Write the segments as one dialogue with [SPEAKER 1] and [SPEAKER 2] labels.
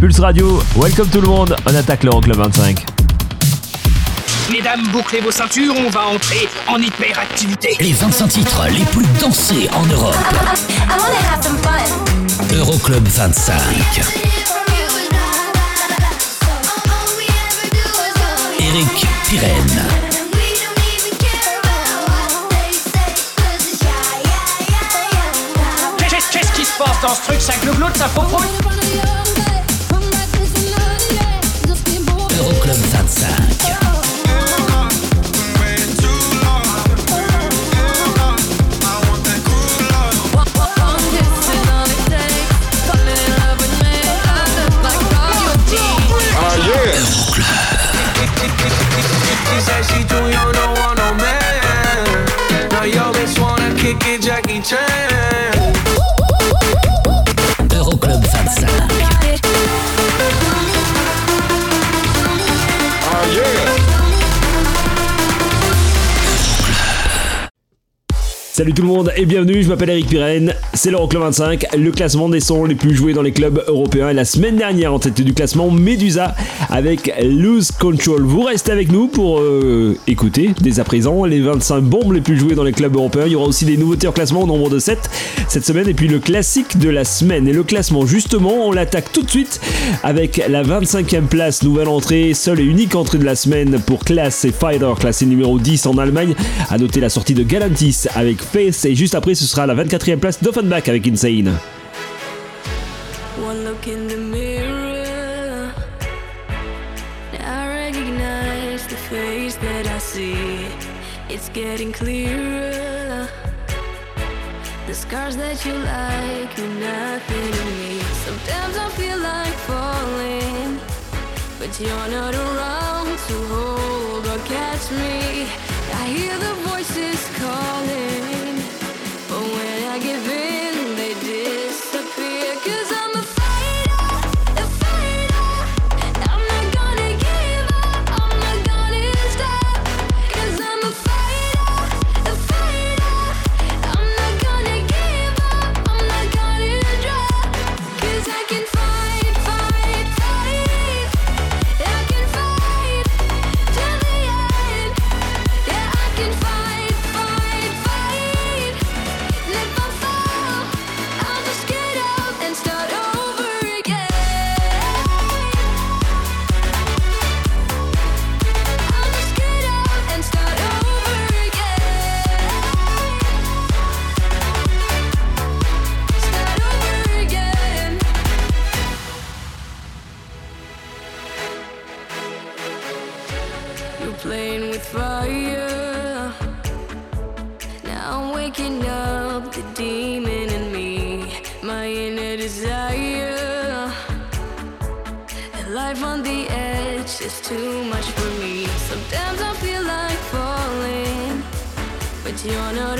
[SPEAKER 1] Pulse Radio, welcome tout le monde, on attaque l'Euroclub 25.
[SPEAKER 2] Mesdames, bouclez vos ceintures, on va entrer en hyperactivité.
[SPEAKER 3] Les 25 titres les plus dansés en Europe. Euroclub 25. Eric Pirenne.
[SPEAKER 2] Qu'est-ce qui se passe dans ce truc Ça glougloute, ça faux
[SPEAKER 3] Euroclub
[SPEAKER 1] Salut tout le monde et bienvenue, je m'appelle Eric Pirenne, c'est l'Euroclub 25, le classement des sons les plus joués dans les clubs européens. La semaine dernière en tête du classement, Medusa avec Lose Control. Vous restez avec nous pour euh, écouter dès à présent les 25 bombes les plus jouées dans les clubs européens. Il y aura aussi des nouveautés en classement au nombre de 7 cette semaine et puis le classique de la semaine. Et le classement justement, on l'attaque tout de suite avec la 25e place, nouvelle entrée, seule et unique entrée de la semaine pour Class et Fighter, classé numéro 10 en Allemagne. À noter la sortie de Galantis avec Face et juste après ce sera la 24e place d'Offenbach avec Insane.
[SPEAKER 4] One look in the mirror, I recognize the face that I see. It's getting clearer. The scars that you like mean nothing to me. Sometimes I feel like falling, but you're not around to hold or catch me. I hear the voices calling, edge is too much for me. Sometimes I feel like falling, but you're not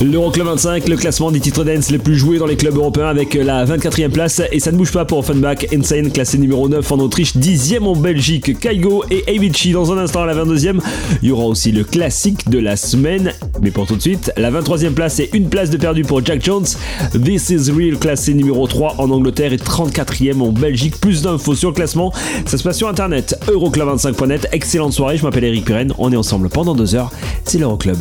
[SPEAKER 1] L'Euroclub 25, le classement des titres dance les plus joués dans les clubs européens avec la 24e place et ça ne bouge pas pour Offenbach, Insane classé numéro 9 en Autriche, 10e en Belgique, Kaigo et Avicii dans un instant à la 22e. Il y aura aussi le classique de la semaine, mais pour tout de suite, la 23e place et une place de perdu pour Jack Jones. This is Real classé numéro 3 en Angleterre et 34e en Belgique. Plus d'infos sur le classement, ça se passe sur internet euroclub25.net. Excellente soirée, je m'appelle Eric Pirenne, on est ensemble pendant deux heures, c'est l'Euroclub.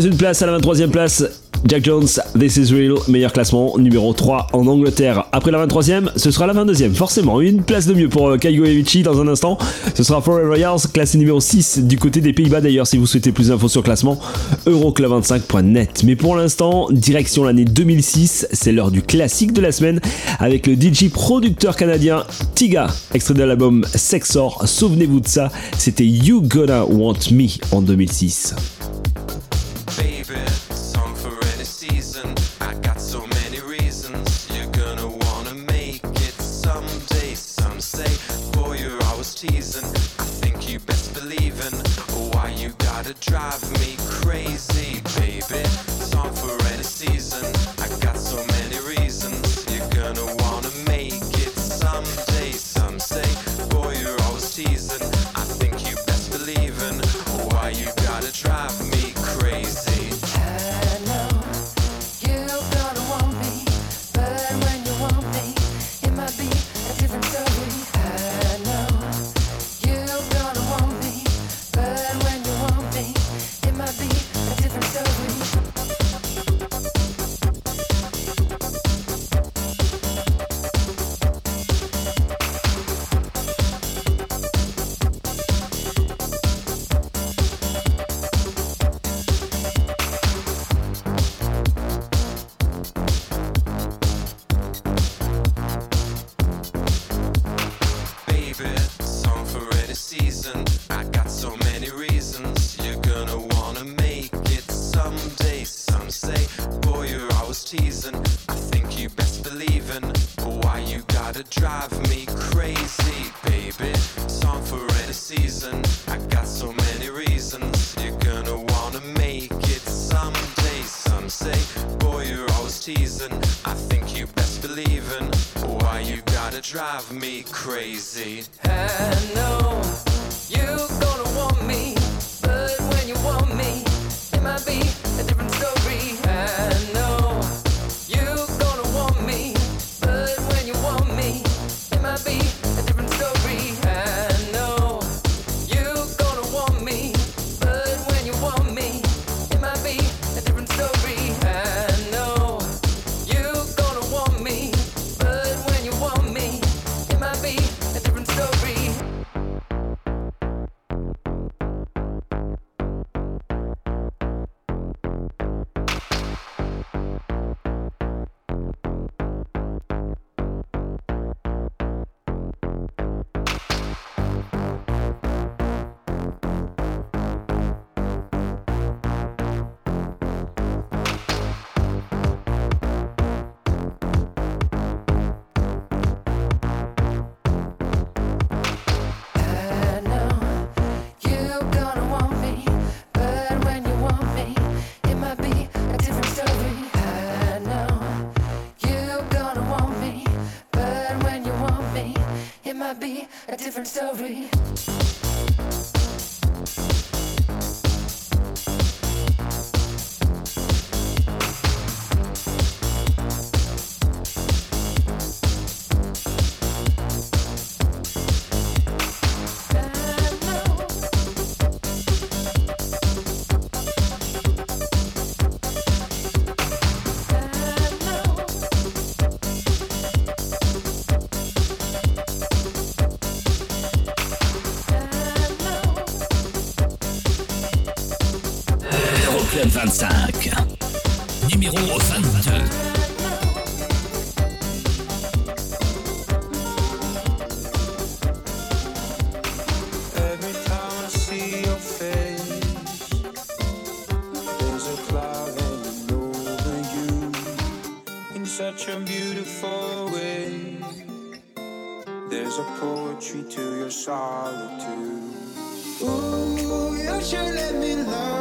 [SPEAKER 5] une place à la 23e place. Jack Jones, This Is Real, meilleur classement, numéro 3 en Angleterre. Après la 23e, ce sera la 22e, forcément. Une place de mieux pour euh, Kaigo Evichi dans un instant. Ce sera Forever Royals classé numéro 6 du côté des Pays-Bas d'ailleurs. Si vous souhaitez plus d'infos sur le classement, euroclub25.net. Mais pour l'instant, direction l'année 2006, c'est l'heure du classique de la semaine avec le DJ producteur canadien Tiga, extrait de l'album Sexor. Souvenez-vous de ça, c'était You Gonna Want Me en 2006.
[SPEAKER 6] story. a
[SPEAKER 7] poetry to your solitude. Ooh, you should let me love.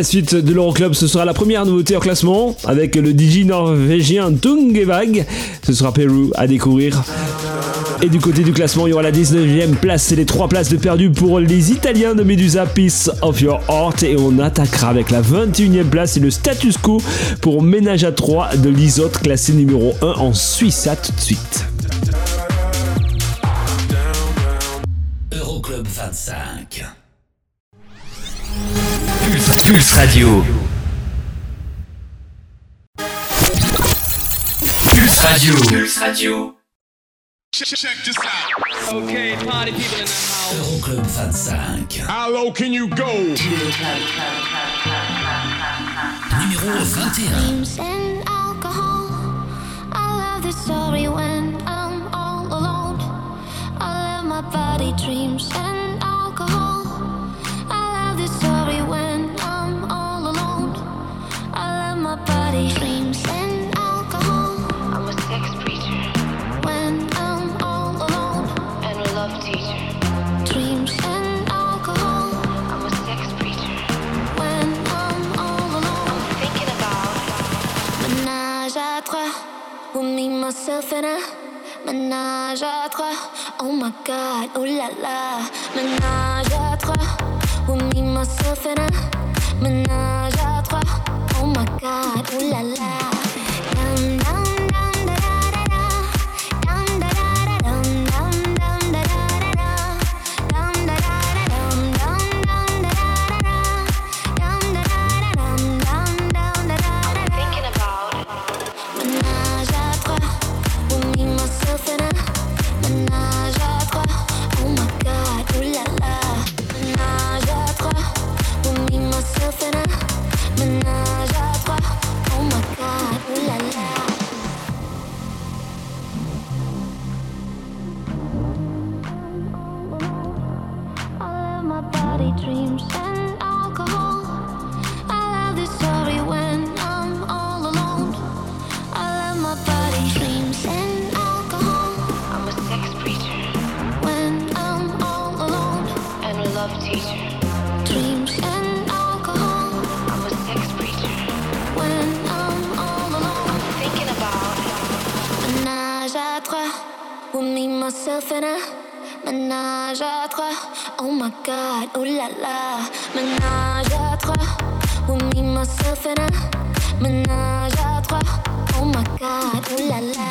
[SPEAKER 1] La suite de l'Euroclub, ce sera la première nouveauté en classement avec le DJ norvégien Tungevag. Ce sera Pérou à découvrir. Et du côté du classement, il y aura la 19e place et les 3 places de perdu pour les Italiens de Medusa Piece of Your Heart. Et on attaquera avec la 21e place et le status quo pour Ménage à 3 de l'Isotte, classé numéro 1 en Suisse. À tout de suite.
[SPEAKER 3] Euroclub 25. Pulse, Pulse Radio. Pulse Radio. Pulse Radio.
[SPEAKER 8] Okay, party people in the house.
[SPEAKER 3] Euroclub 25.
[SPEAKER 9] How low can you go?
[SPEAKER 3] Numéro 21.
[SPEAKER 4] dreams and alcohol. I love this story when myself and I. Menage à trois, oh my god, oh la la. Menage à trois, with me, myself and I. Menage à trois, oh my god, oh la la. Myself and I. Menage à trois, oh my god, oh la la. Menage à trois, with me, myself and I. Menage à trois, oh my god, oh la la.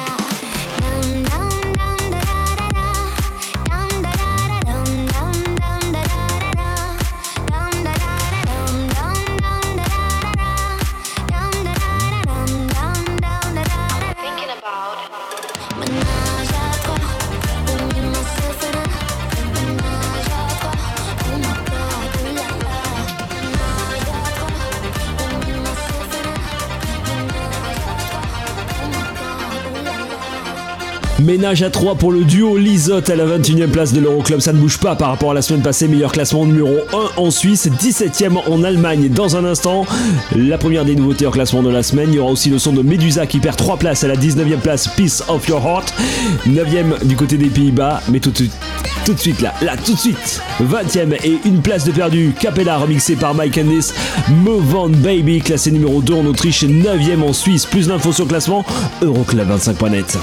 [SPEAKER 1] Ménage à 3 pour le duo Lisotte à la 21e place de l'Euroclub. Ça ne bouge pas par rapport à la semaine passée. Meilleur classement numéro 1 en Suisse, 17e en Allemagne. Dans un instant, la première des nouveautés en classement de la semaine. Il y aura aussi le son de Medusa qui perd 3 places à la 19e place, Peace of Your Heart. 9e du côté des Pays-Bas. Mais tout de suite, tout de suite là, là, tout de suite. 20e et une place de perdu. Capella remixé par Mike Candice. Move On Baby, classé numéro 2 en Autriche, 9e en Suisse. Plus d'infos sur le classement, Euroclub25.net.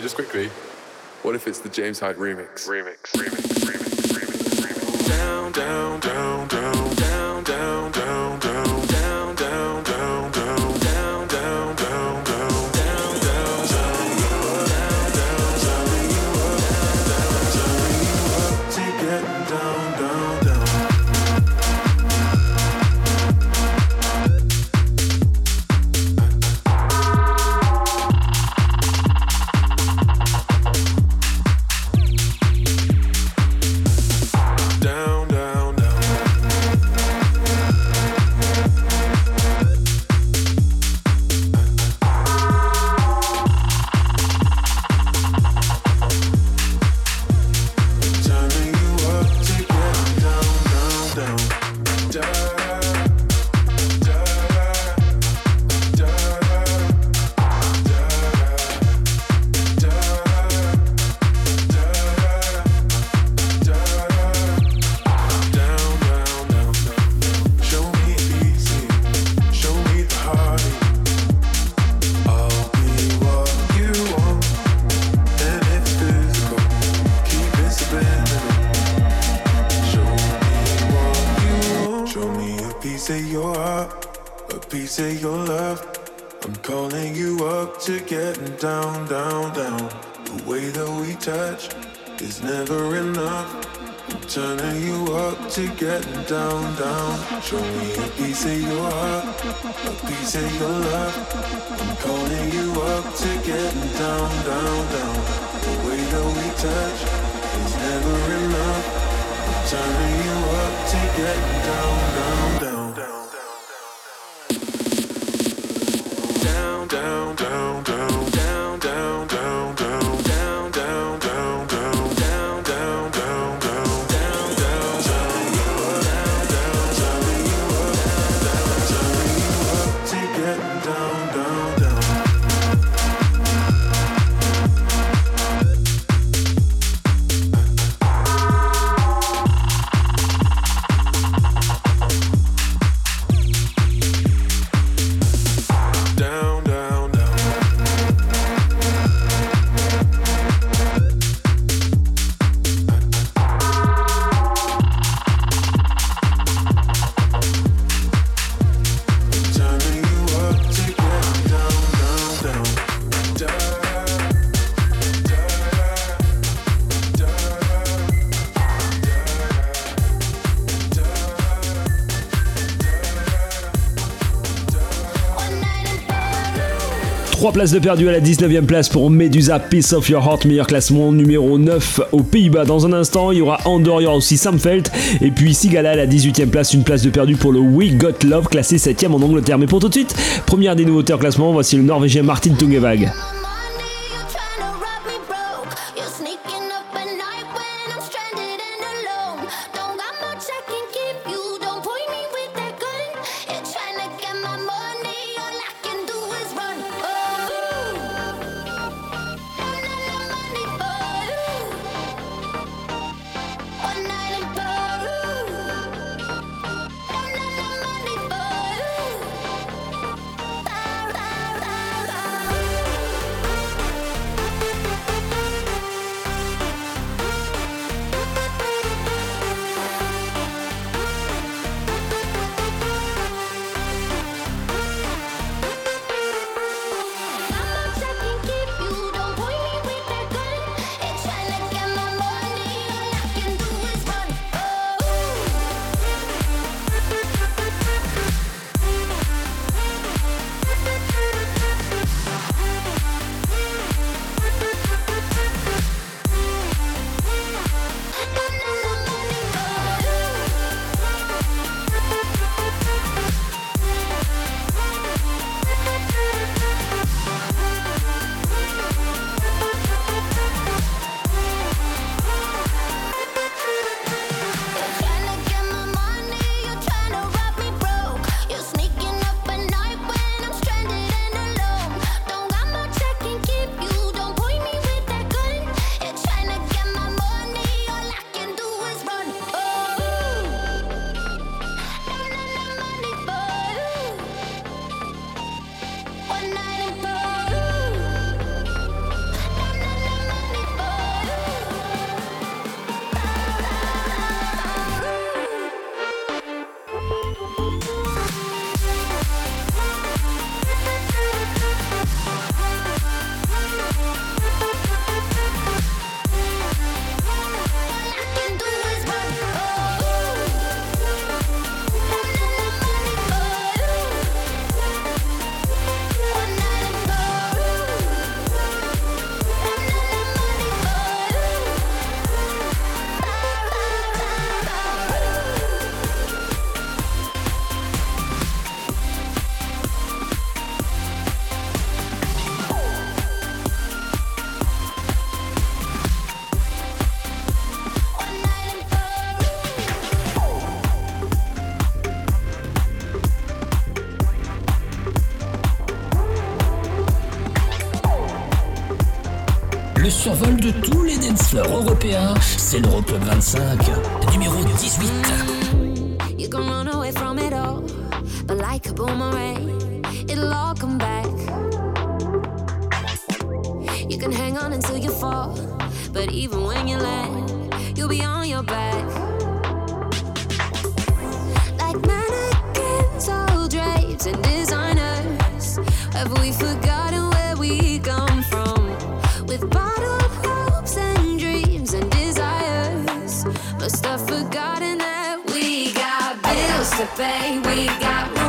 [SPEAKER 10] just quickly. What if it's the James Hyde remix? Remix, remix,
[SPEAKER 11] remix, remix, remix. Down, down, down. down, down. The way that we touch is never enough. I'm turning you up to get down. down.
[SPEAKER 1] place de perdu à la 19e place pour Medusa Piece of Your Heart, meilleur classement numéro 9 aux Pays-Bas. Dans un instant, il y aura Andorre, il aura aussi Samfelt et puis Sigala à la 18e place, une place de perdu pour le We Got Love, classé 7e en Angleterre. Mais pour tout de suite, première des nouveautés en classement, voici le Norvégien Martin Tungevag.
[SPEAKER 3] fleurs européen, c'est l'Euroclub 25, numéro 18.
[SPEAKER 4] You're gonna run away from it all, but like a boomerang, it'll all come back. You can hang on until you fall, but even when cafe. We got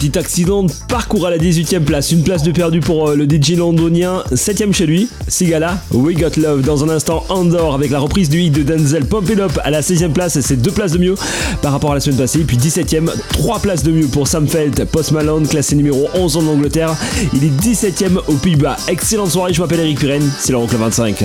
[SPEAKER 1] Petit accident de parcours à la 18ème place, une place de perdu pour euh, le DJ londonien, 7ème chez lui, Sigala, We Got Love. Dans un instant, Andor avec la reprise du hit de Denzel Pump à la 16ème place, c'est deux places de mieux par rapport à la semaine passée. Puis 17ème, 3 places de mieux pour Sam Felt, Post Malone, classé numéro 11 en Angleterre. Il est 17ème aux Pays-Bas. Excellente soirée, je m'appelle Eric Pirenne, c'est l'Euroclub 25.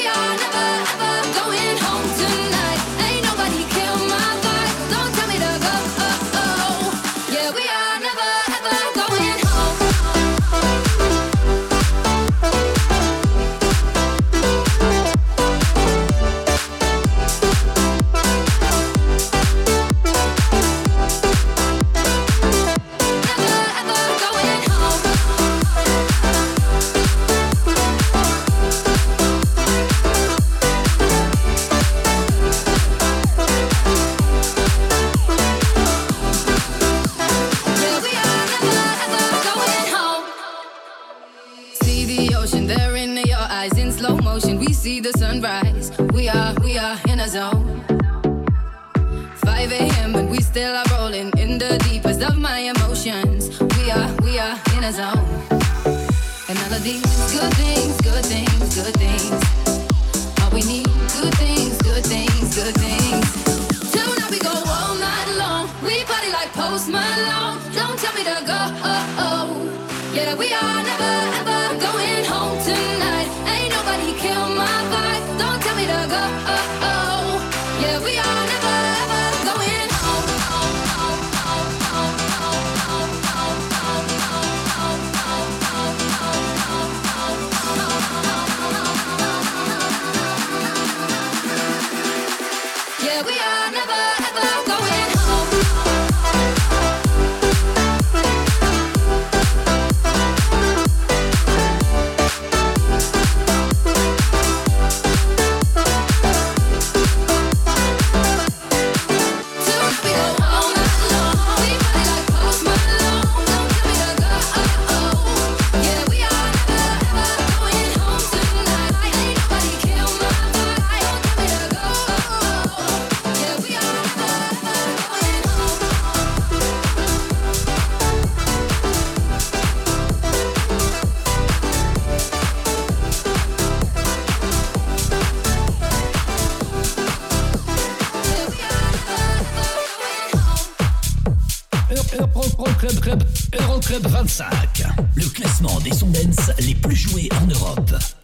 [SPEAKER 12] zone. And all of these good things, good things, good things.
[SPEAKER 3] Club 25, le classement des sondances les plus joués en Europe.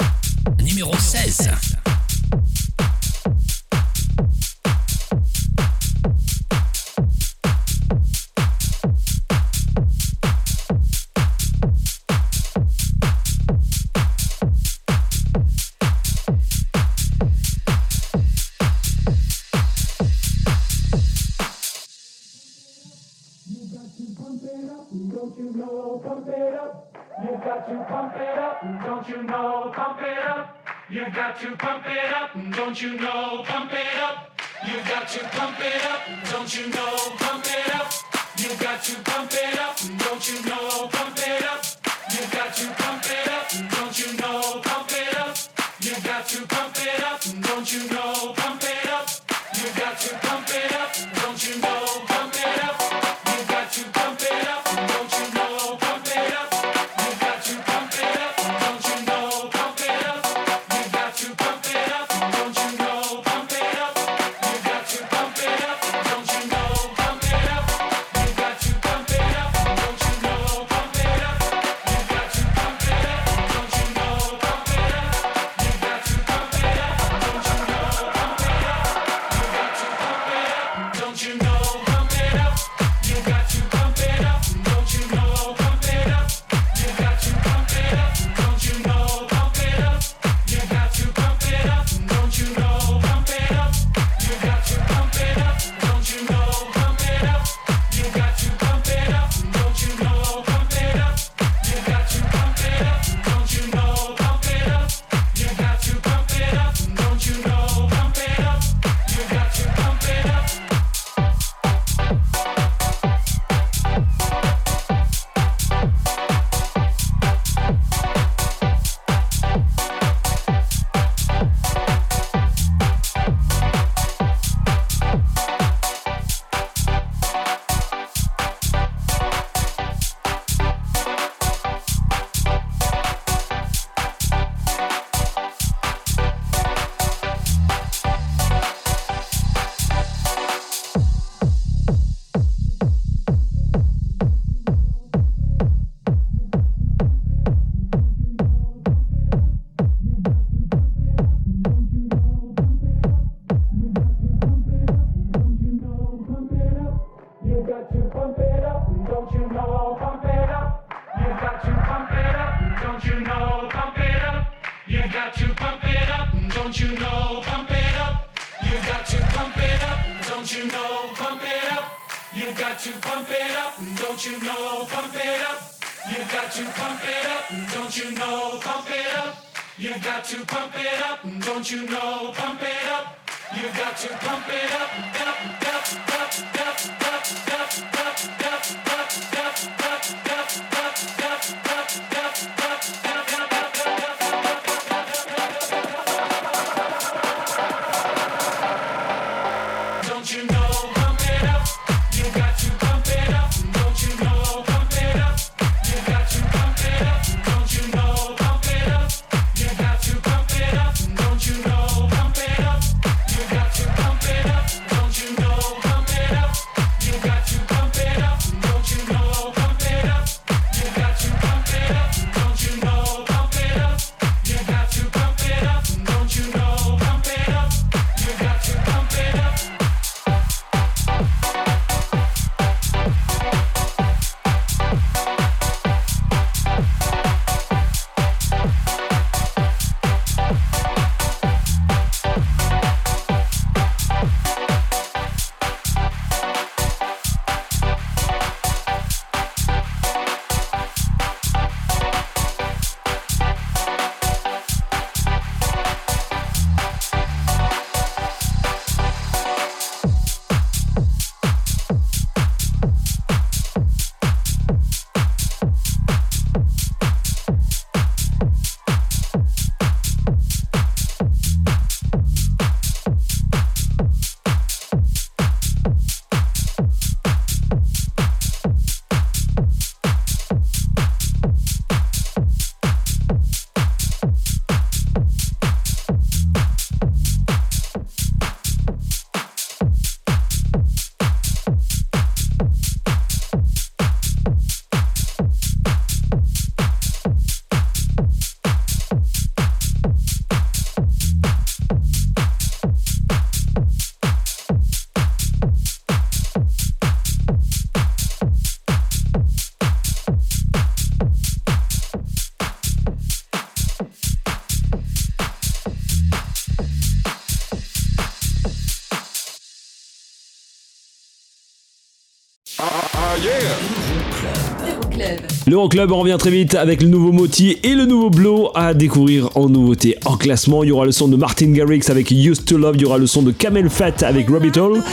[SPEAKER 13] Club,
[SPEAKER 1] on revient très vite avec le nouveau Moti et le nouveau Blow à découvrir en nouveauté. En classement, il y aura le son de Martin Garrix avec Used to Love, il y aura le son de Camel Fat avec Rabbit Hole.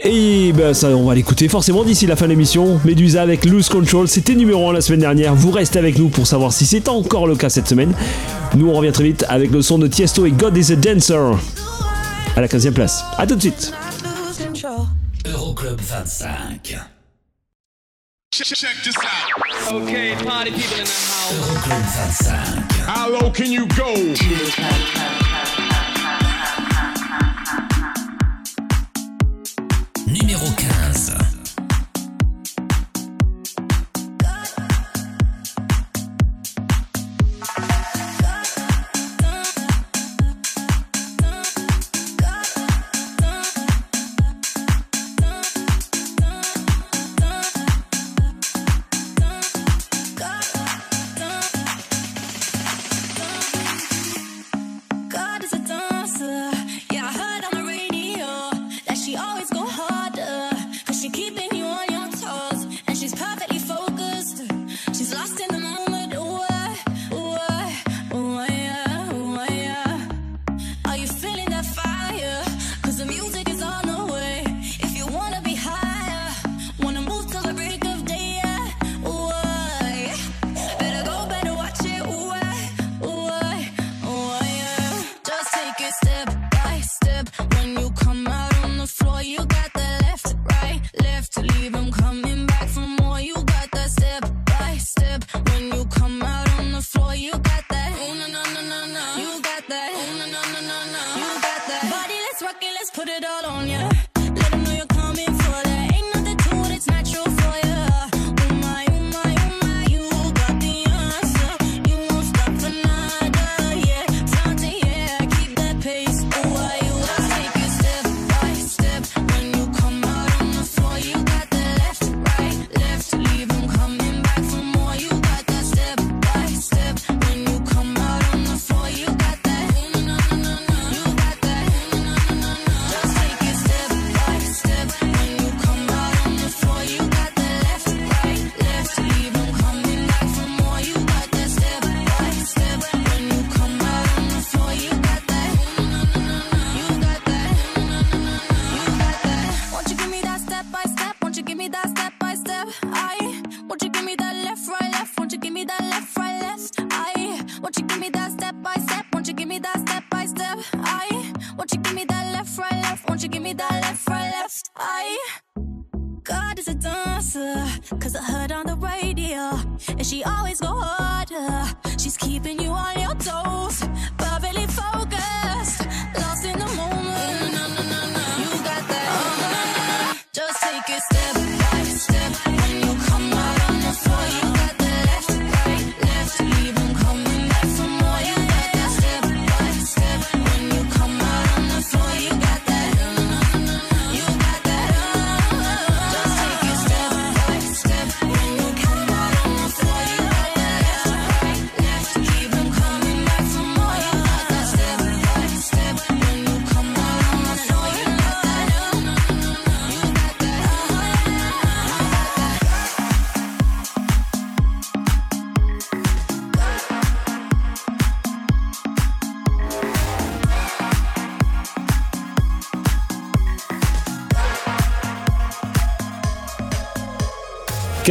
[SPEAKER 1] Et ben, ça, on va l'écouter forcément d'ici la fin de l'émission. Medusa avec Loose Control, c'était numéro 1 la semaine dernière. Vous restez avec nous pour savoir si c'est encore le cas cette semaine. Nous, on revient très vite avec le son de Tiesto et God is a Dancer à la 15e place. A tout de suite.
[SPEAKER 3] Euroclub 25.
[SPEAKER 8] Check, check this out. Okay, party people in the house. How low can you go?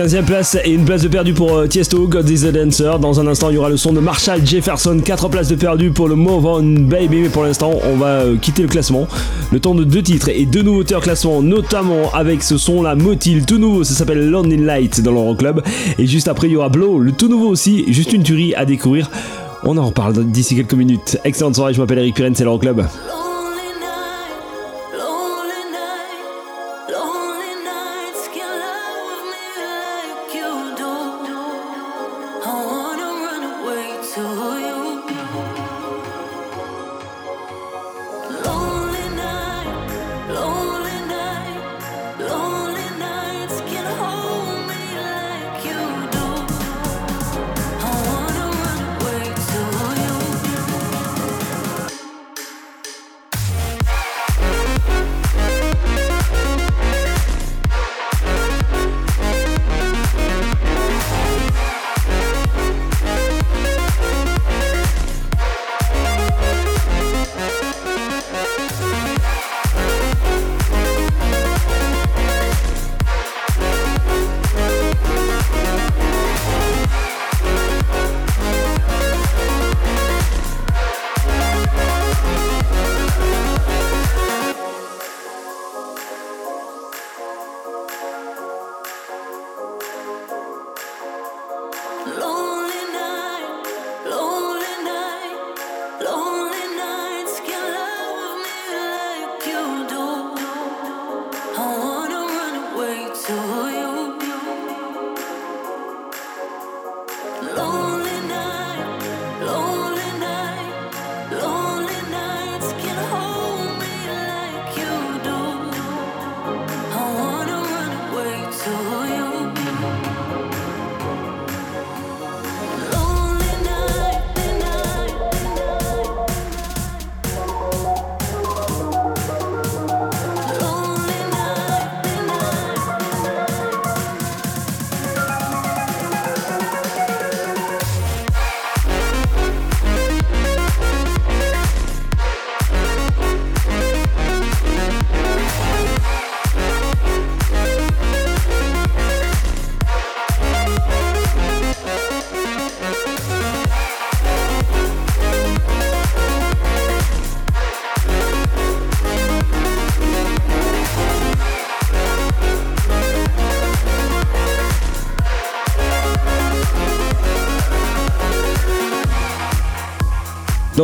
[SPEAKER 3] 15
[SPEAKER 1] place et une place de perdu pour euh, Tiesto, God is a Dancer. Dans un instant, il y aura le son de Marshall Jefferson. 4 places de perdu pour le Move On Baby. Mais pour l'instant, on va euh, quitter le classement. Le temps de deux titres et deux nouveautés classement, notamment avec ce son-là, Motil, tout nouveau. Ça s'appelle Lonely Light dans l'Euroclub. Et juste après, il y aura Blow, le tout nouveau aussi. Juste une tuerie à découvrir. On en reparle d'ici quelques minutes. Excellente soirée, je m'appelle Eric Pirenne, c'est l'Euroclub.
[SPEAKER 4] Club.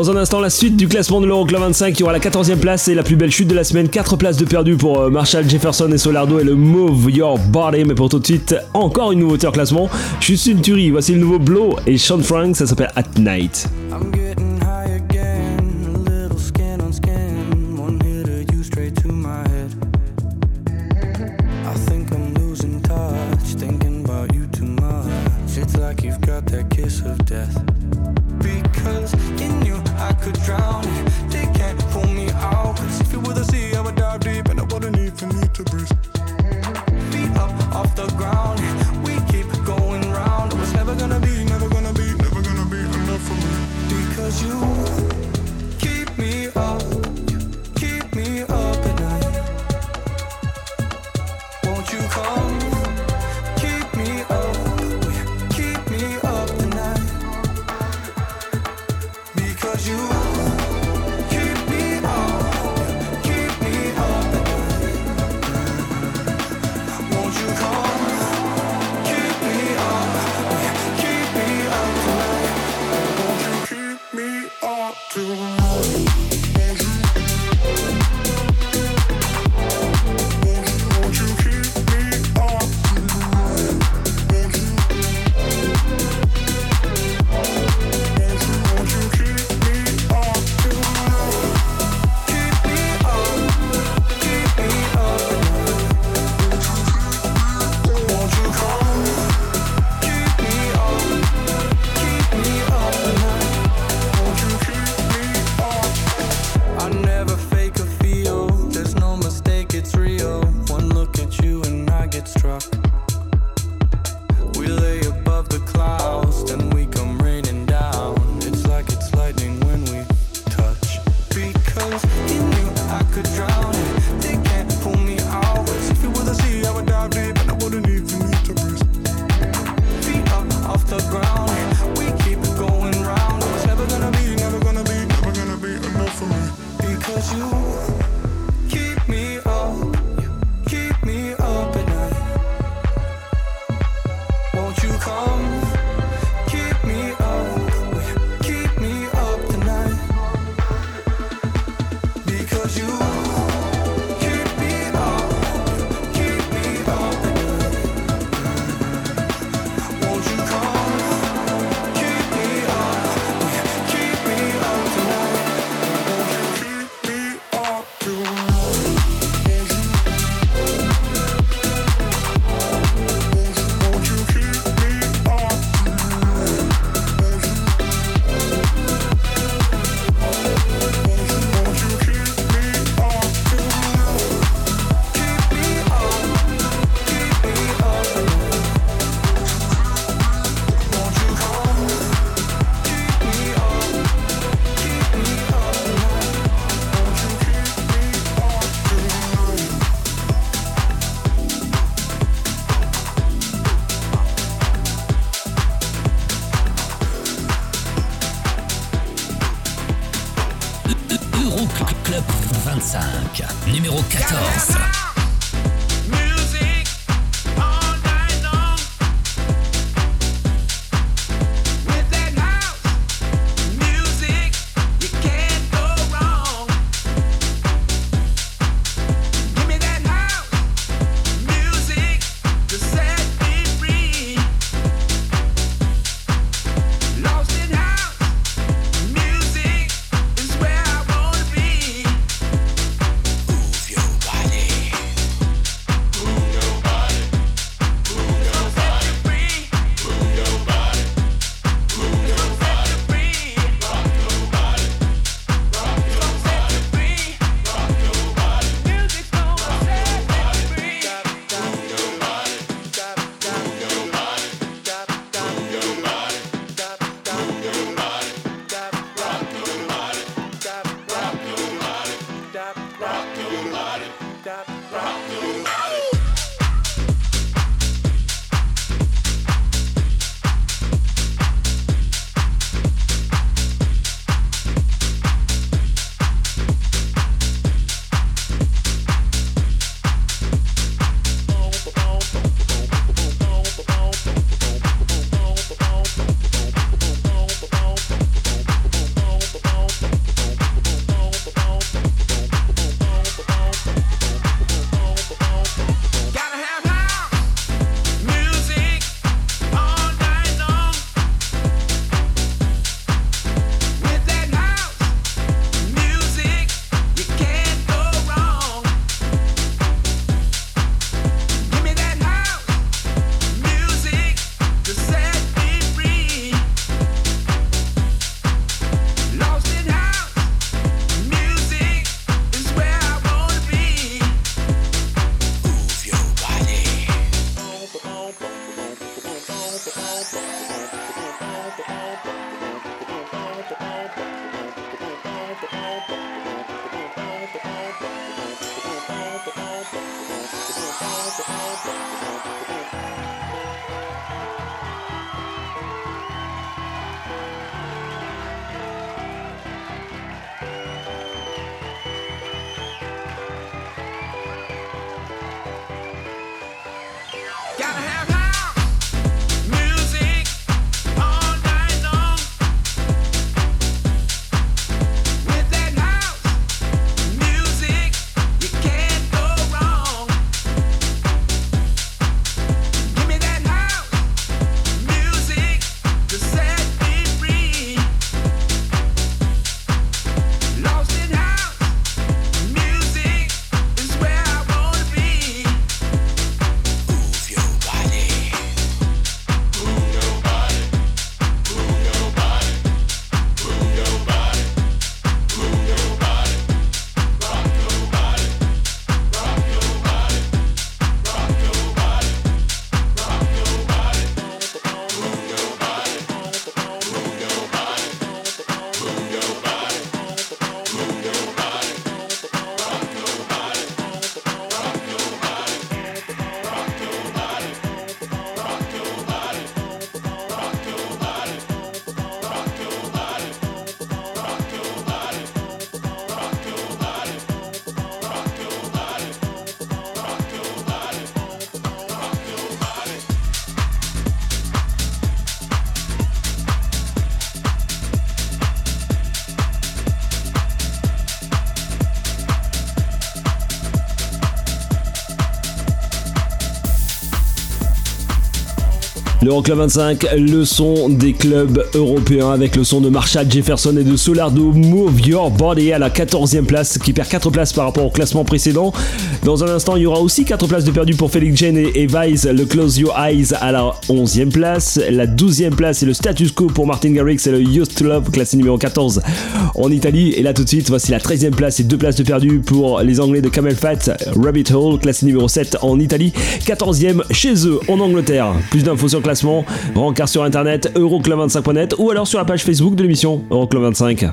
[SPEAKER 1] Dans un instant, la suite du classement de l'Euroclub 25 qui aura la 14e place et la plus belle chute de la semaine. 4 places de perdu pour euh, Marshall Jefferson et Solardo et le Move Your Body. Mais pour tout de suite, encore une nouveauté en classement. Je suis une tuerie. Voici le nouveau Blow et Sean Frank. Ça s'appelle
[SPEAKER 7] At Night.
[SPEAKER 6] L'Euroclub 25, le son des clubs européens avec le son de Marshall Jefferson et de Solardo Move Your Body à la 14e place qui perd 4 places par rapport au classement précédent. Dans un instant, il y aura aussi 4 places de perdu pour Felix Jane et, et Vice, le Close Your Eyes à la 11e place. La 12e place, c'est le Status Quo pour Martin Garrix et le Used to Love, classé numéro 14 en Italie. Et là, tout de suite, voici la 13e place et 2 places de perdu pour les Anglais de Camel Fat, Rabbit Hole, classé numéro 7 en Italie. 14e chez eux en Angleterre. Plus d'infos sur le classement, rencard sur internet, euroclub25.net ou alors sur la page Facebook de l'émission
[SPEAKER 7] Euroclub25.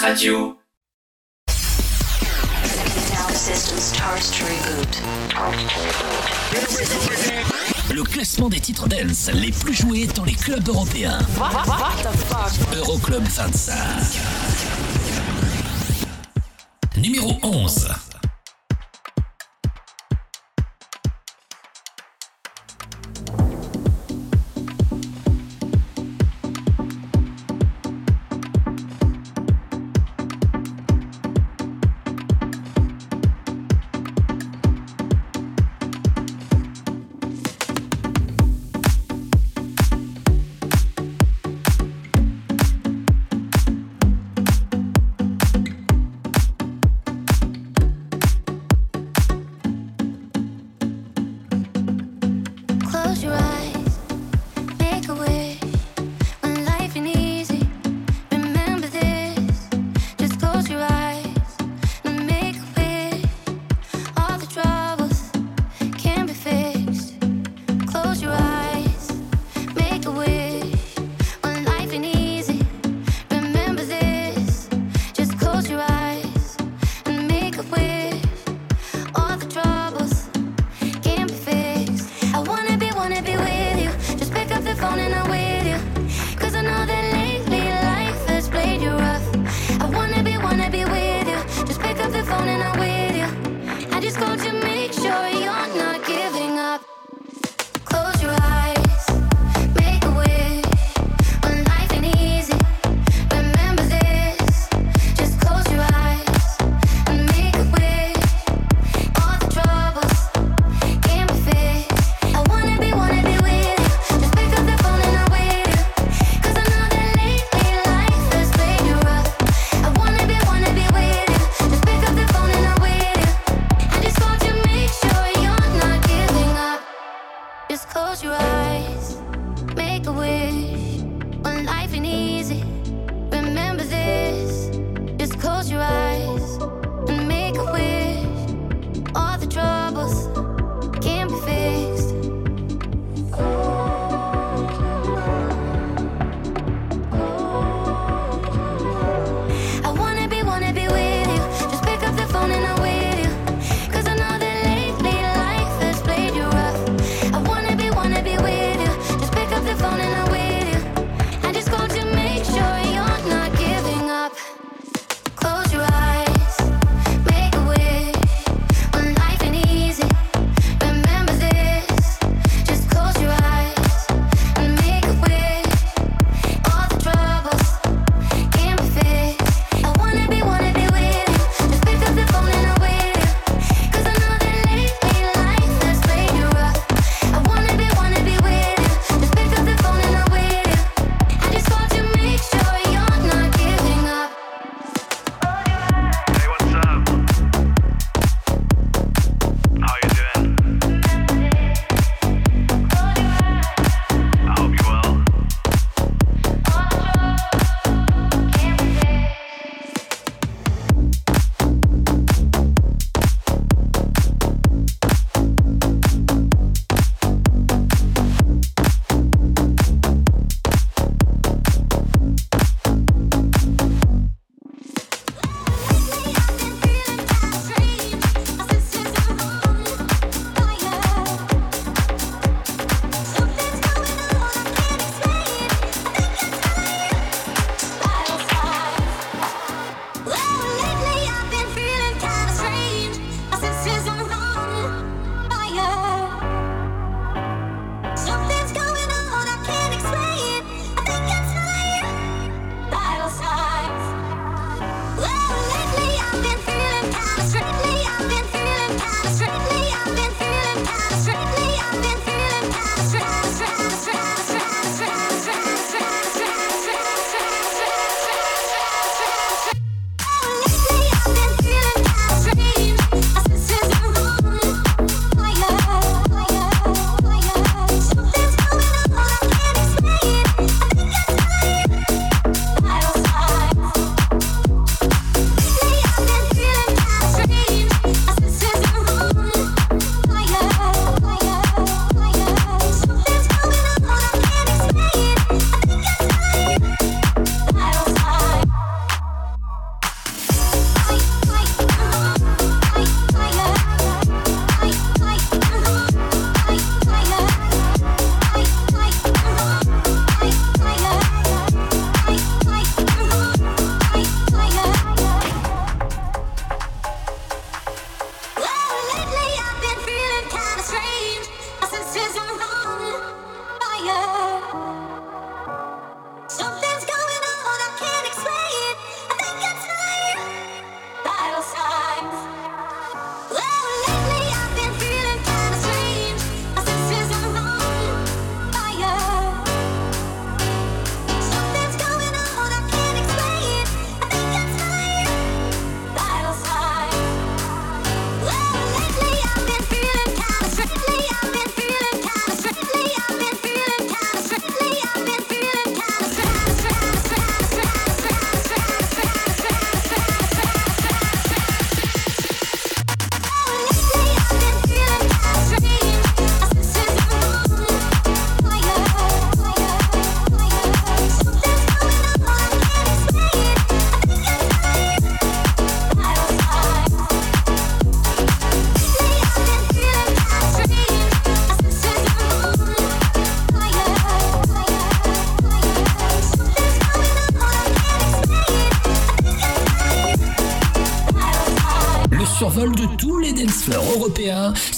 [SPEAKER 7] Radio. Le classement des titres dance les plus joués dans les clubs européens. Euroclub 25.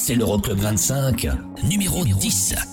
[SPEAKER 4] C'est l'Euroclub 25, numéro 10.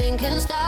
[SPEAKER 14] nothing
[SPEAKER 4] can stop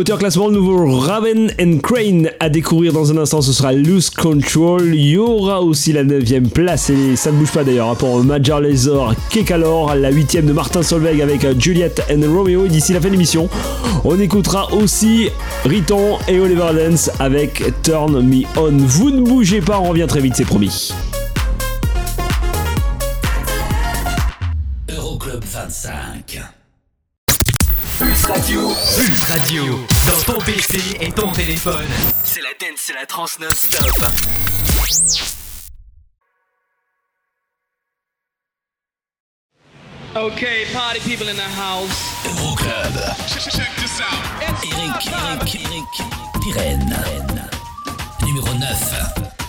[SPEAKER 1] Nouveauté classement, le nouveau Raven and Crane à découvrir dans un instant, ce sera Loose Control. Il y aura aussi la 9ème place, et ça ne bouge pas d'ailleurs, hein, pour Major Laser Kekalor, la 8ème de Martin Solveig avec euh, Juliette and Romeo. Et d'ici la fin de l'émission, on écoutera aussi Riton et Oliver Dance avec Turn Me On. Vous ne bougez pas, on revient très vite, c'est promis.
[SPEAKER 3] Euroclub 25
[SPEAKER 15] radio, dans ton PC et ton téléphone. C'est la dance, c'est la trans non-stop.
[SPEAKER 8] Okay, party people in the house.
[SPEAKER 3] Euroclub.
[SPEAKER 8] Check this out.
[SPEAKER 3] Eric, Eric, Eric, Numéro 9.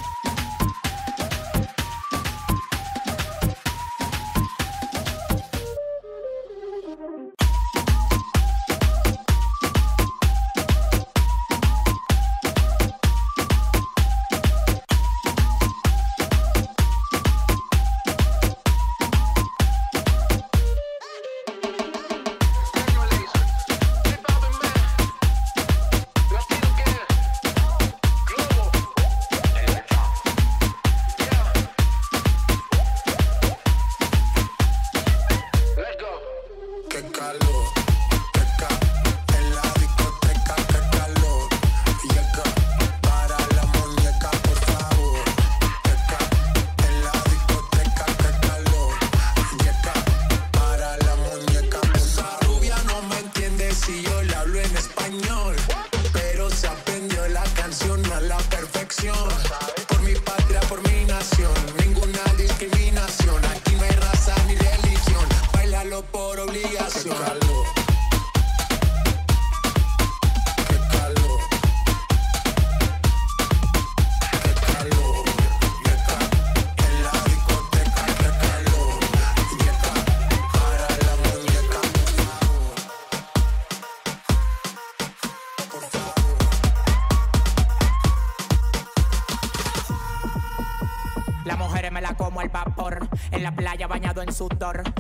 [SPEAKER 16] sudar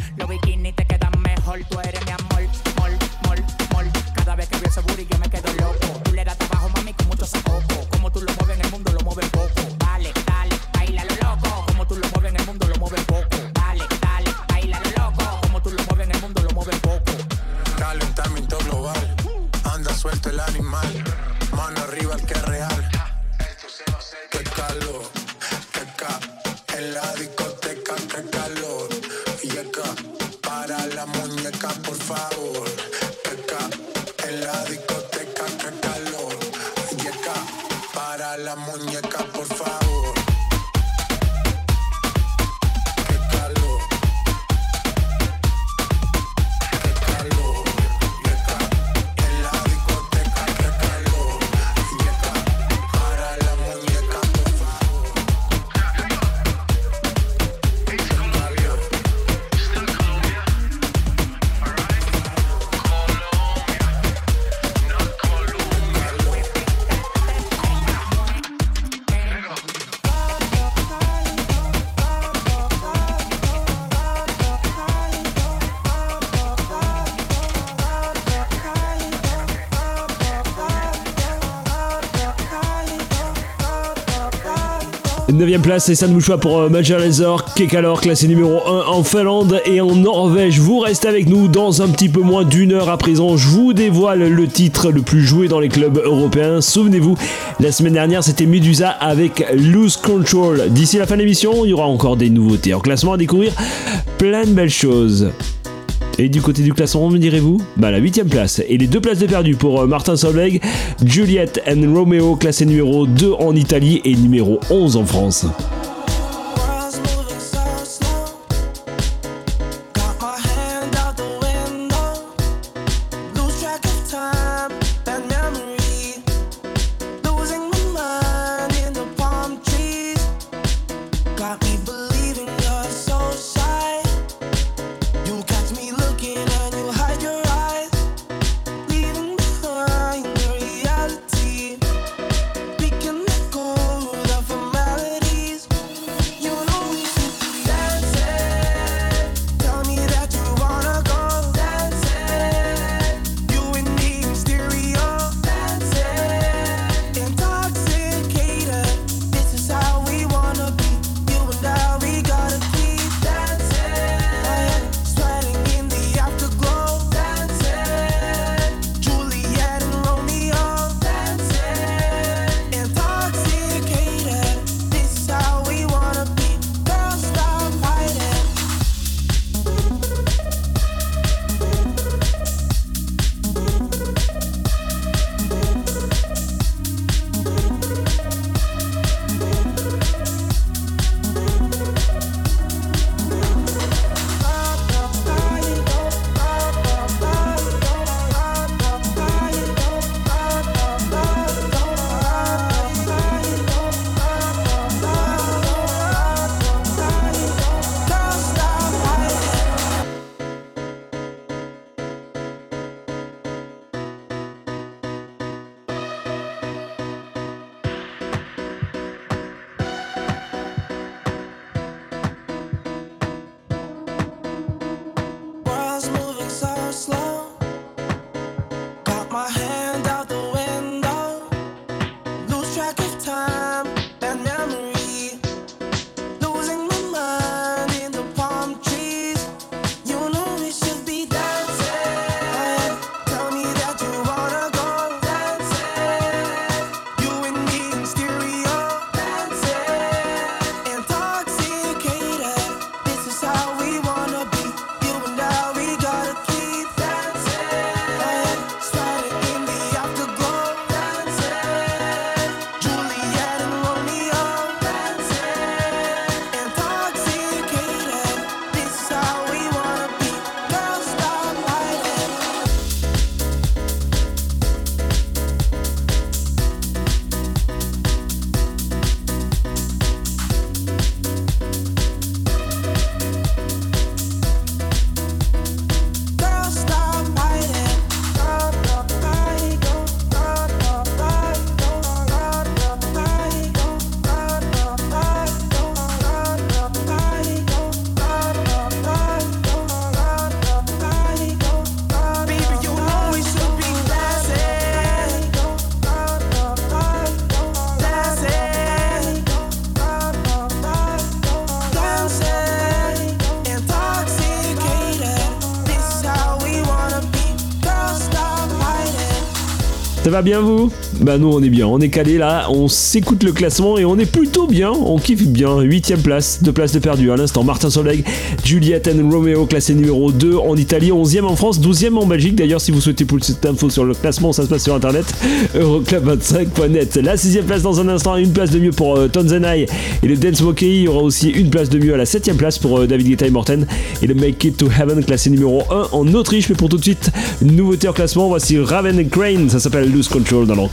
[SPEAKER 1] 9ème place, c'est Sanmouchois pour euh, Major Laser, Kekalor classé numéro 1 en Finlande et en Norvège. Vous restez avec nous dans un petit peu moins d'une heure à présent. Je vous dévoile le titre le plus joué dans les clubs européens. Souvenez-vous, la semaine dernière c'était Medusa avec Loose Control. D'ici la fin de l'émission, il y aura encore des nouveautés en classement à découvrir, plein de belles choses. Et du côté du classement, me direz-vous Bah la 8ème place et les deux places de perdu pour euh, Martin Solveig, Juliette and Romeo classé numéro 2 en Italie et numéro 11 en France.
[SPEAKER 17] va bien vous? Bah nous on est bien, on est calé là, on s'écoute le classement et on est plutôt bien, on kiffe bien. Huitième place, deux places de perdu à l'instant. Martin Solveig, Juliette and Romeo classé numéro 2 en Italie, 11e en France, 12e en Belgique. D'ailleurs si vous souhaitez plus cette info sur le classement, ça se passe sur internet euroclub25.net. La sixième place dans un instant, une place de mieux pour euh, Tonzenai et le Dance Monkey. Il y aura aussi une place de mieux à la septième place pour euh, David Guetta et Morten et le Make It to Heaven classé numéro 1 en Autriche. Mais pour tout de suite, nouveauté en classement, voici Raven Crane, ça s'appelle Control dans leur.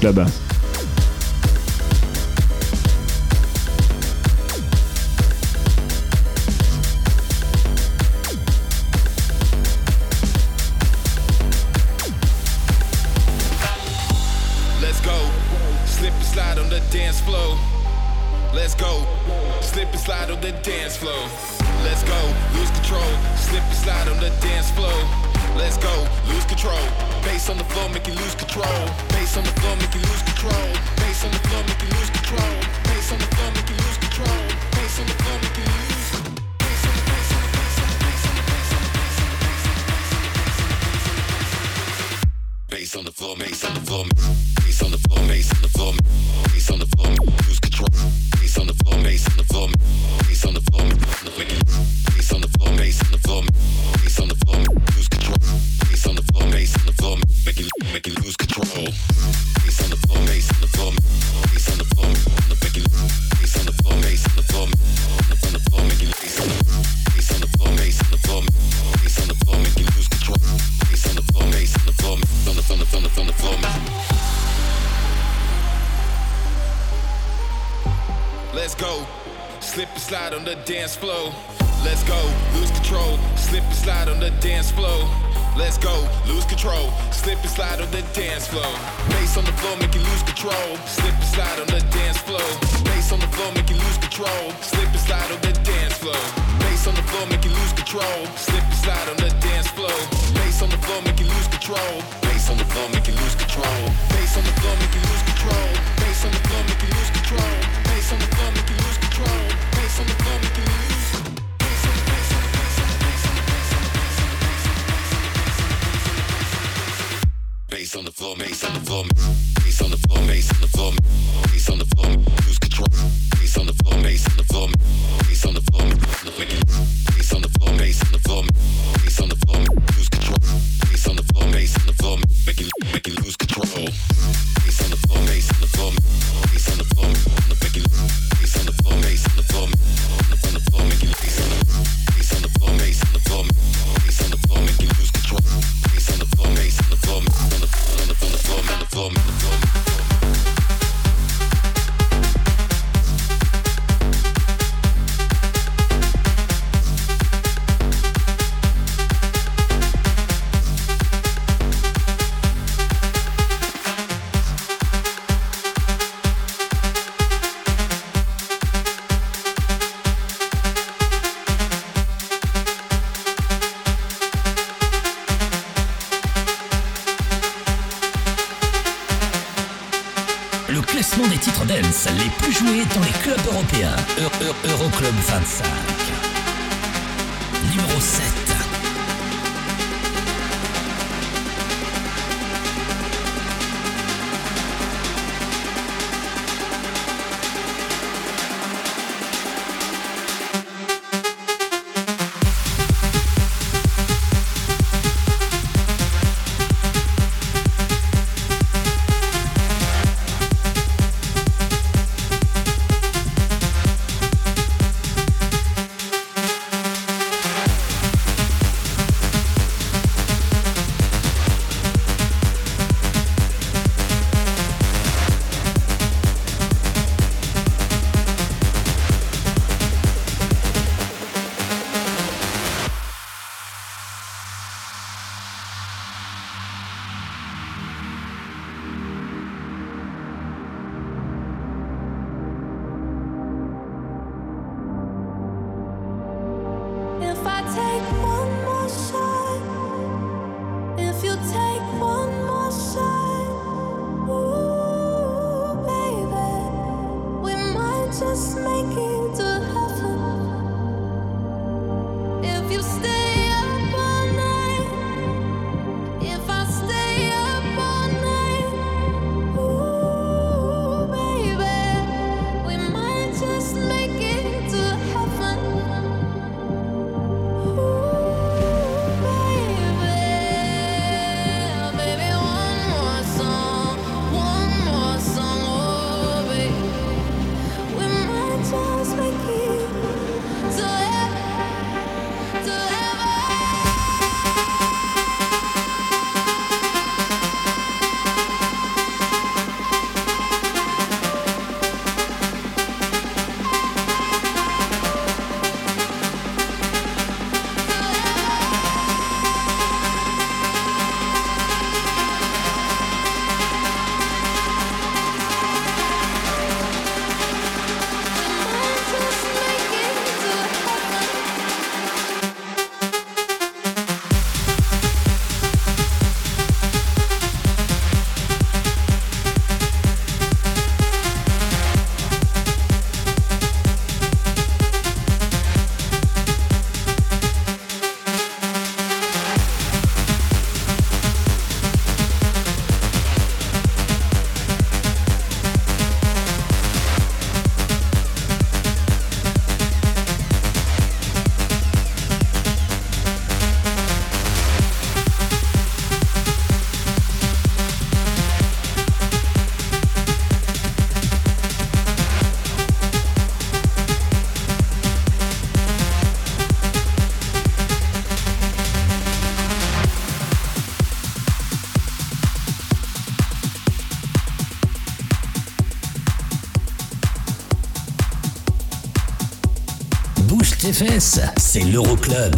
[SPEAKER 4] Tes fesses, c'est l'Euroclub.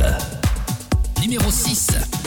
[SPEAKER 4] Numéro 6.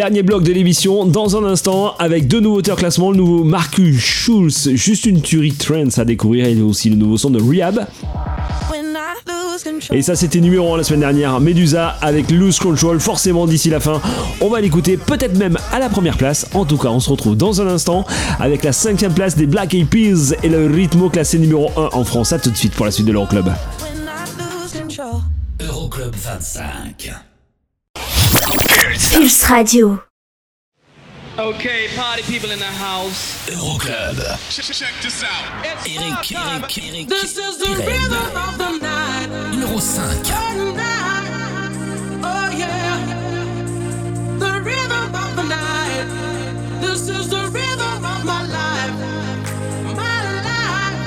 [SPEAKER 1] Dernier bloc de l'émission dans un instant avec deux nouveautés en classement. Le nouveau Marcus Schulz, juste une tuerie trance à découvrir et aussi le nouveau son de Rehab. Et ça c'était numéro 1 la semaine dernière, Medusa avec Loose Control, forcément d'ici la fin, on va l'écouter peut-être même à la première place. En tout cas on se retrouve dans un instant avec la cinquième place des Black Eyed Peas et le rythmo classé numéro 1 en France. A tout de suite pour la suite de l'Euroclub.
[SPEAKER 4] Euroclub 25.
[SPEAKER 18] Pulse Radio.
[SPEAKER 8] Okay, party people in the house.
[SPEAKER 4] Euroclub.
[SPEAKER 8] Check, out.
[SPEAKER 4] Eric, Eric, Eric.
[SPEAKER 9] This is the Eric.
[SPEAKER 4] Numéro 5.
[SPEAKER 9] Oh yeah. The rhythm of the night. This is the rhythm of my life. My life.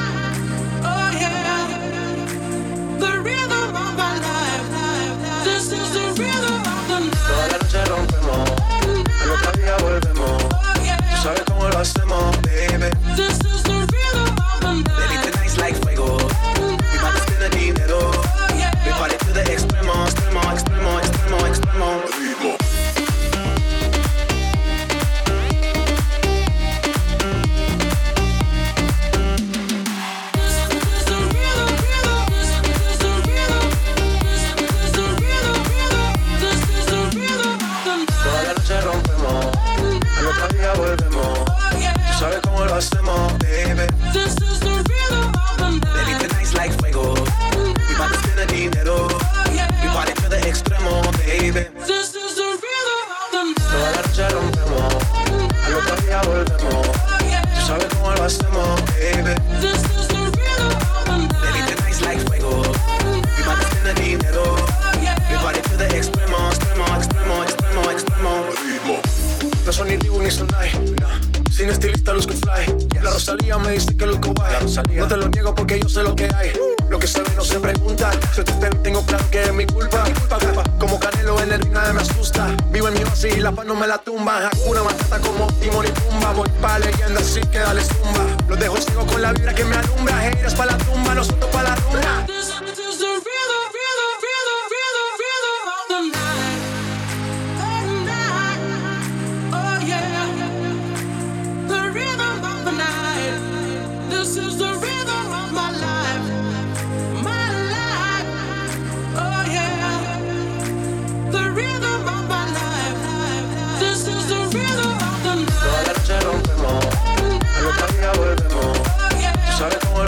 [SPEAKER 19] Oh yeah. The us them all, baby.
[SPEAKER 9] This is
[SPEAKER 19] baby.
[SPEAKER 9] This is the rhythm of the night.
[SPEAKER 19] Toda la noche rompemos, al otro día volvemos. Tú sabes cómo lo hacemos, baby.
[SPEAKER 9] This is the rhythm of the night.
[SPEAKER 19] Baby, tonight's like fuego. We bout to the dinero. We party to the extremo, extremo, extremo, extremo, extremo. No son ni Reebok ni Sonai, nah. Sin estilista luzco fly. La Rosalía me dice que luzco guay. No te lo niego porque yo sé lo que hay. Lo que se ve no se pregunta. Si te tengo claro que es mi culpa. Mi culpa, culpa. Como Canelo en el ring nadie me asusta. Vivo en mi oasis y la paz no me la tumba. Hakuna Matata como Timon y Pumba. Voy pa' leyenda así que dale zumba. Los dejo ciego con la vibra que me alumbra. Haters pa' la tumba, nosotros pa' la rumba.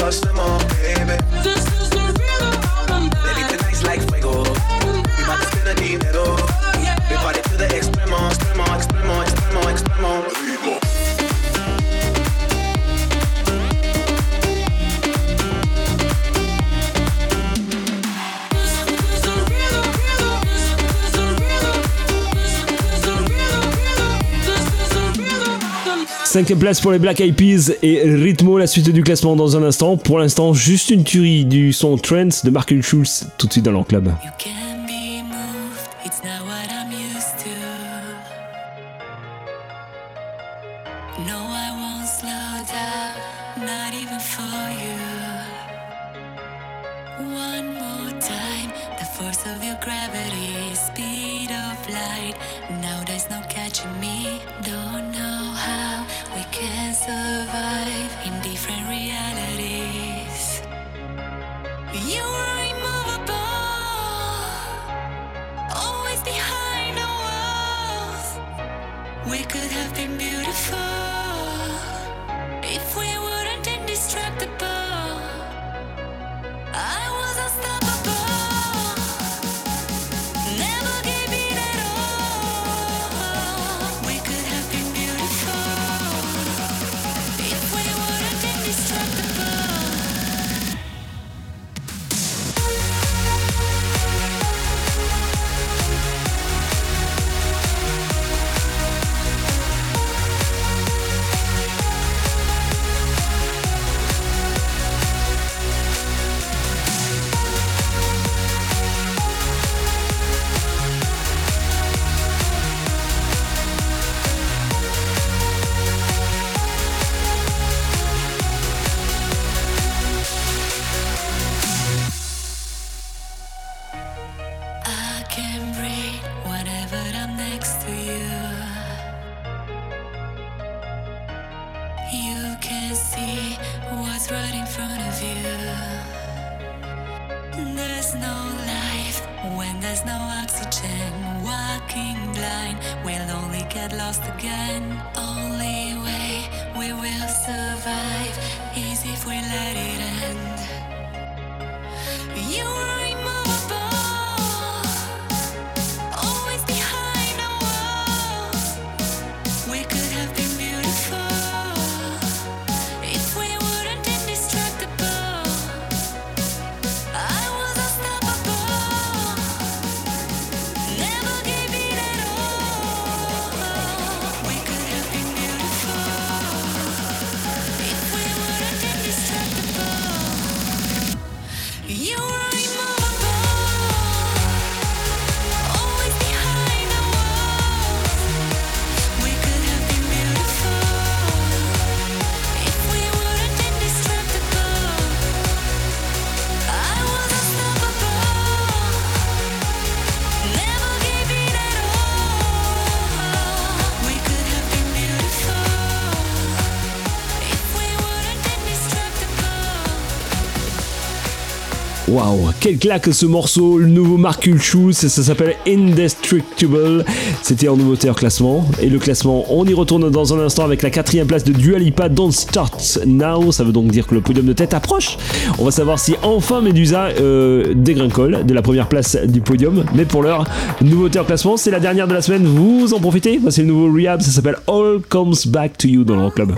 [SPEAKER 19] Lost them all.
[SPEAKER 20] Cinquième place pour les Black Eyed Peas et Ritmo, la suite du classement dans un instant. Pour l'instant, juste une tuerie du son Trance de Marcus Schulz, tout de suite dans leur
[SPEAKER 4] Waouh, quelle claque ce morceau, le nouveau Mark Schulz, ça s'appelle Indestructible. C'était en nouveauté en classement. Et le classement, on y retourne dans un instant avec la quatrième place de Dualipa Don't Start Now. Ça veut donc dire que le podium de tête approche. On va savoir si enfin Medusa euh, de la première place du podium. Mais pour l'heure, nouveauté en classement, c'est la dernière de la semaine. Vous en profitez? C'est le nouveau Rehab, ça s'appelle All Comes Back to You dans le Club.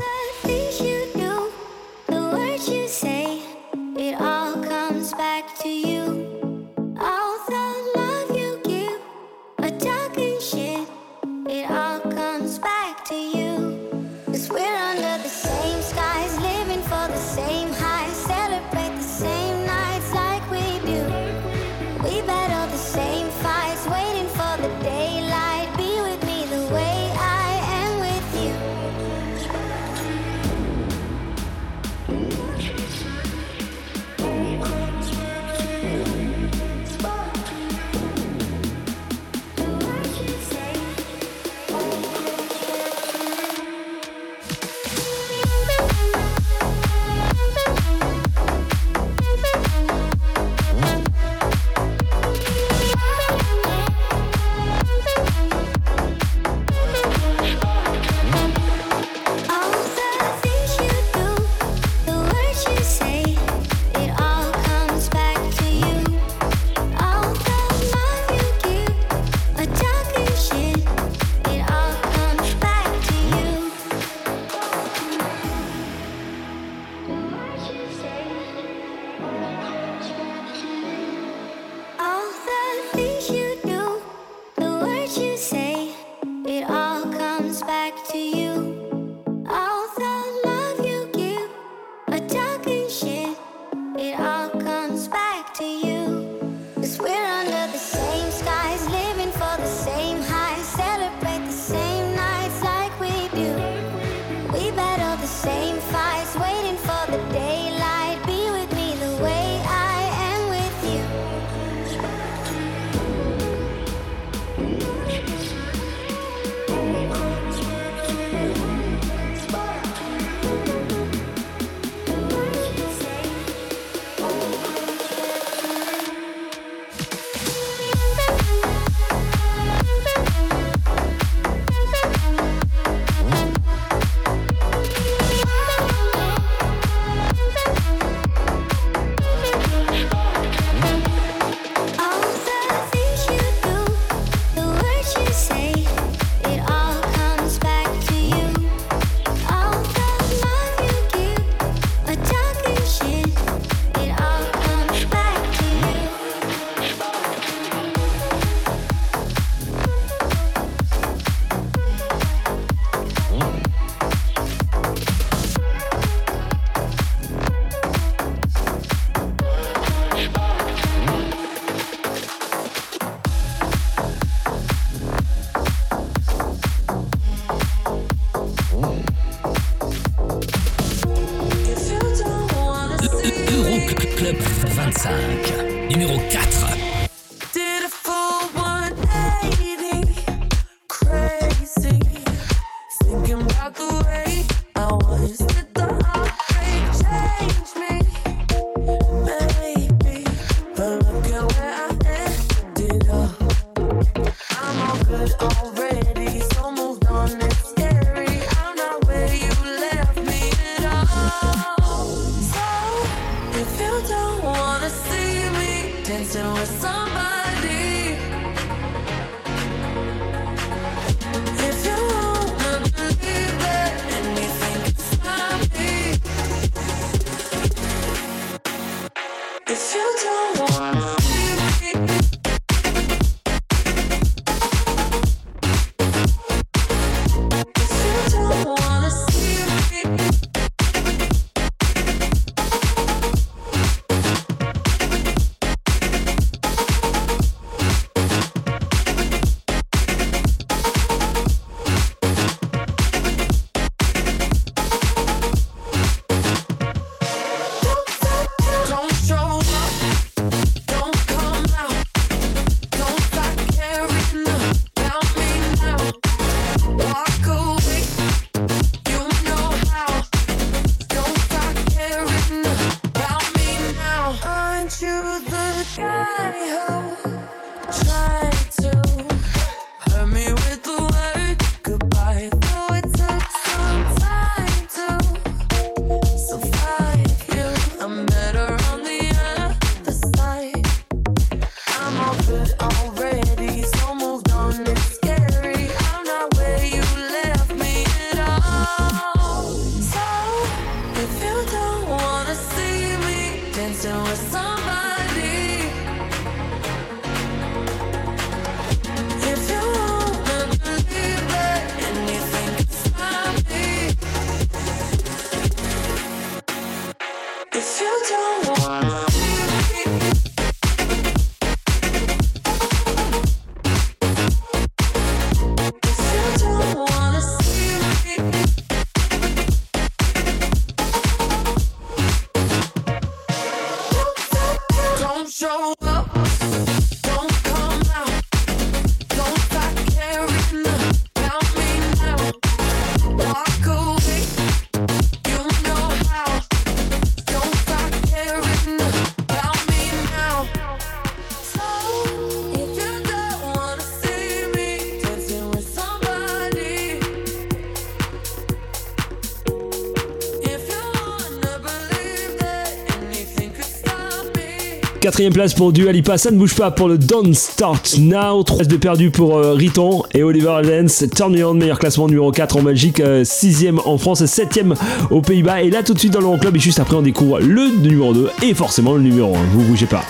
[SPEAKER 4] Quatrième place pour Dualipa, ça ne bouge pas pour le Don't Start Now. 3 de perdu pour euh, Riton et Oliver Lens. Turn Me meilleur classement numéro 4 en Belgique, euh, 6ème en France, 7ème aux Pays-Bas. Et là tout de suite dans le club et juste après on découvre le numéro 2 et forcément le numéro 1. Vous bougez pas.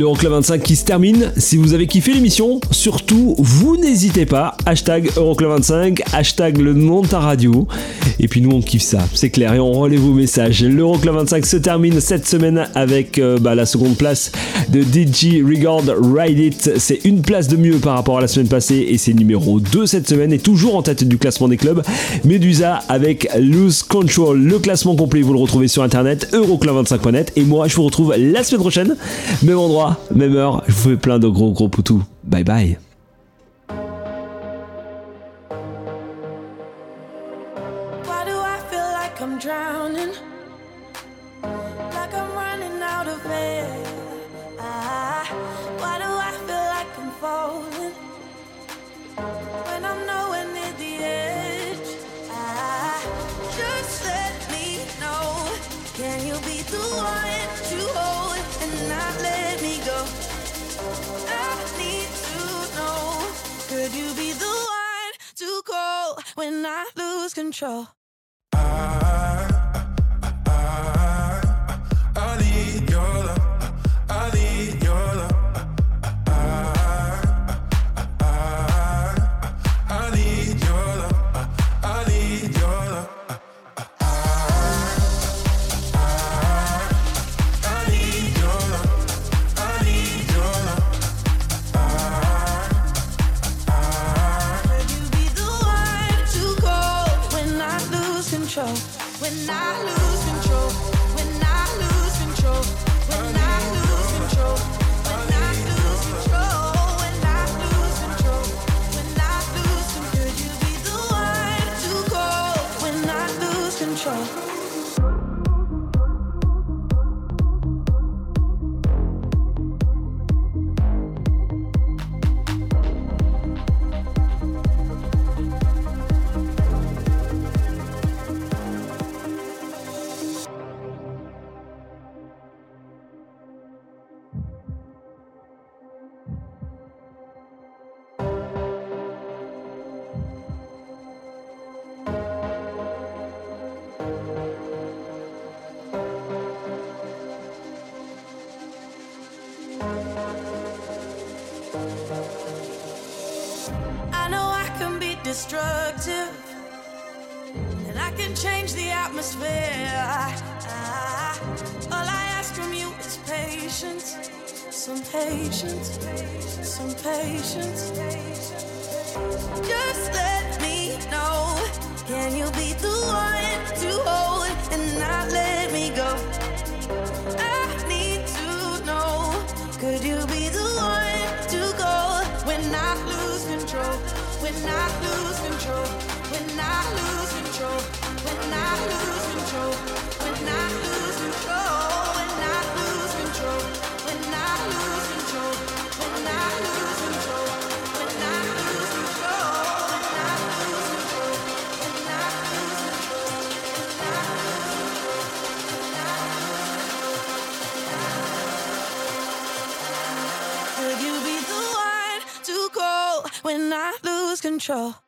[SPEAKER 1] l'Euroclub 25 qui se termine. Si vous avez kiffé l'émission, surtout, vous n'hésitez pas. Hashtag Euroclub 25, hashtag le nom radio. Et puis nous, on kiffe ça, c'est clair, et on relève vos messages. L'Euroclub 25 se termine cette semaine avec euh, bah, la seconde place de DJ Regard Ride It. C'est une place de mieux par rapport à la semaine passée et c'est numéro 2 cette semaine et toujours en tête du classement des clubs. Medusa avec Loose Control. Le classement complet, vous le retrouvez sur internet, euroclub25.net. Et moi, je vous retrouve la semaine prochaine, même endroit même heure. Je vous fais plein de gros gros poutous. Bye bye.
[SPEAKER 6] Control?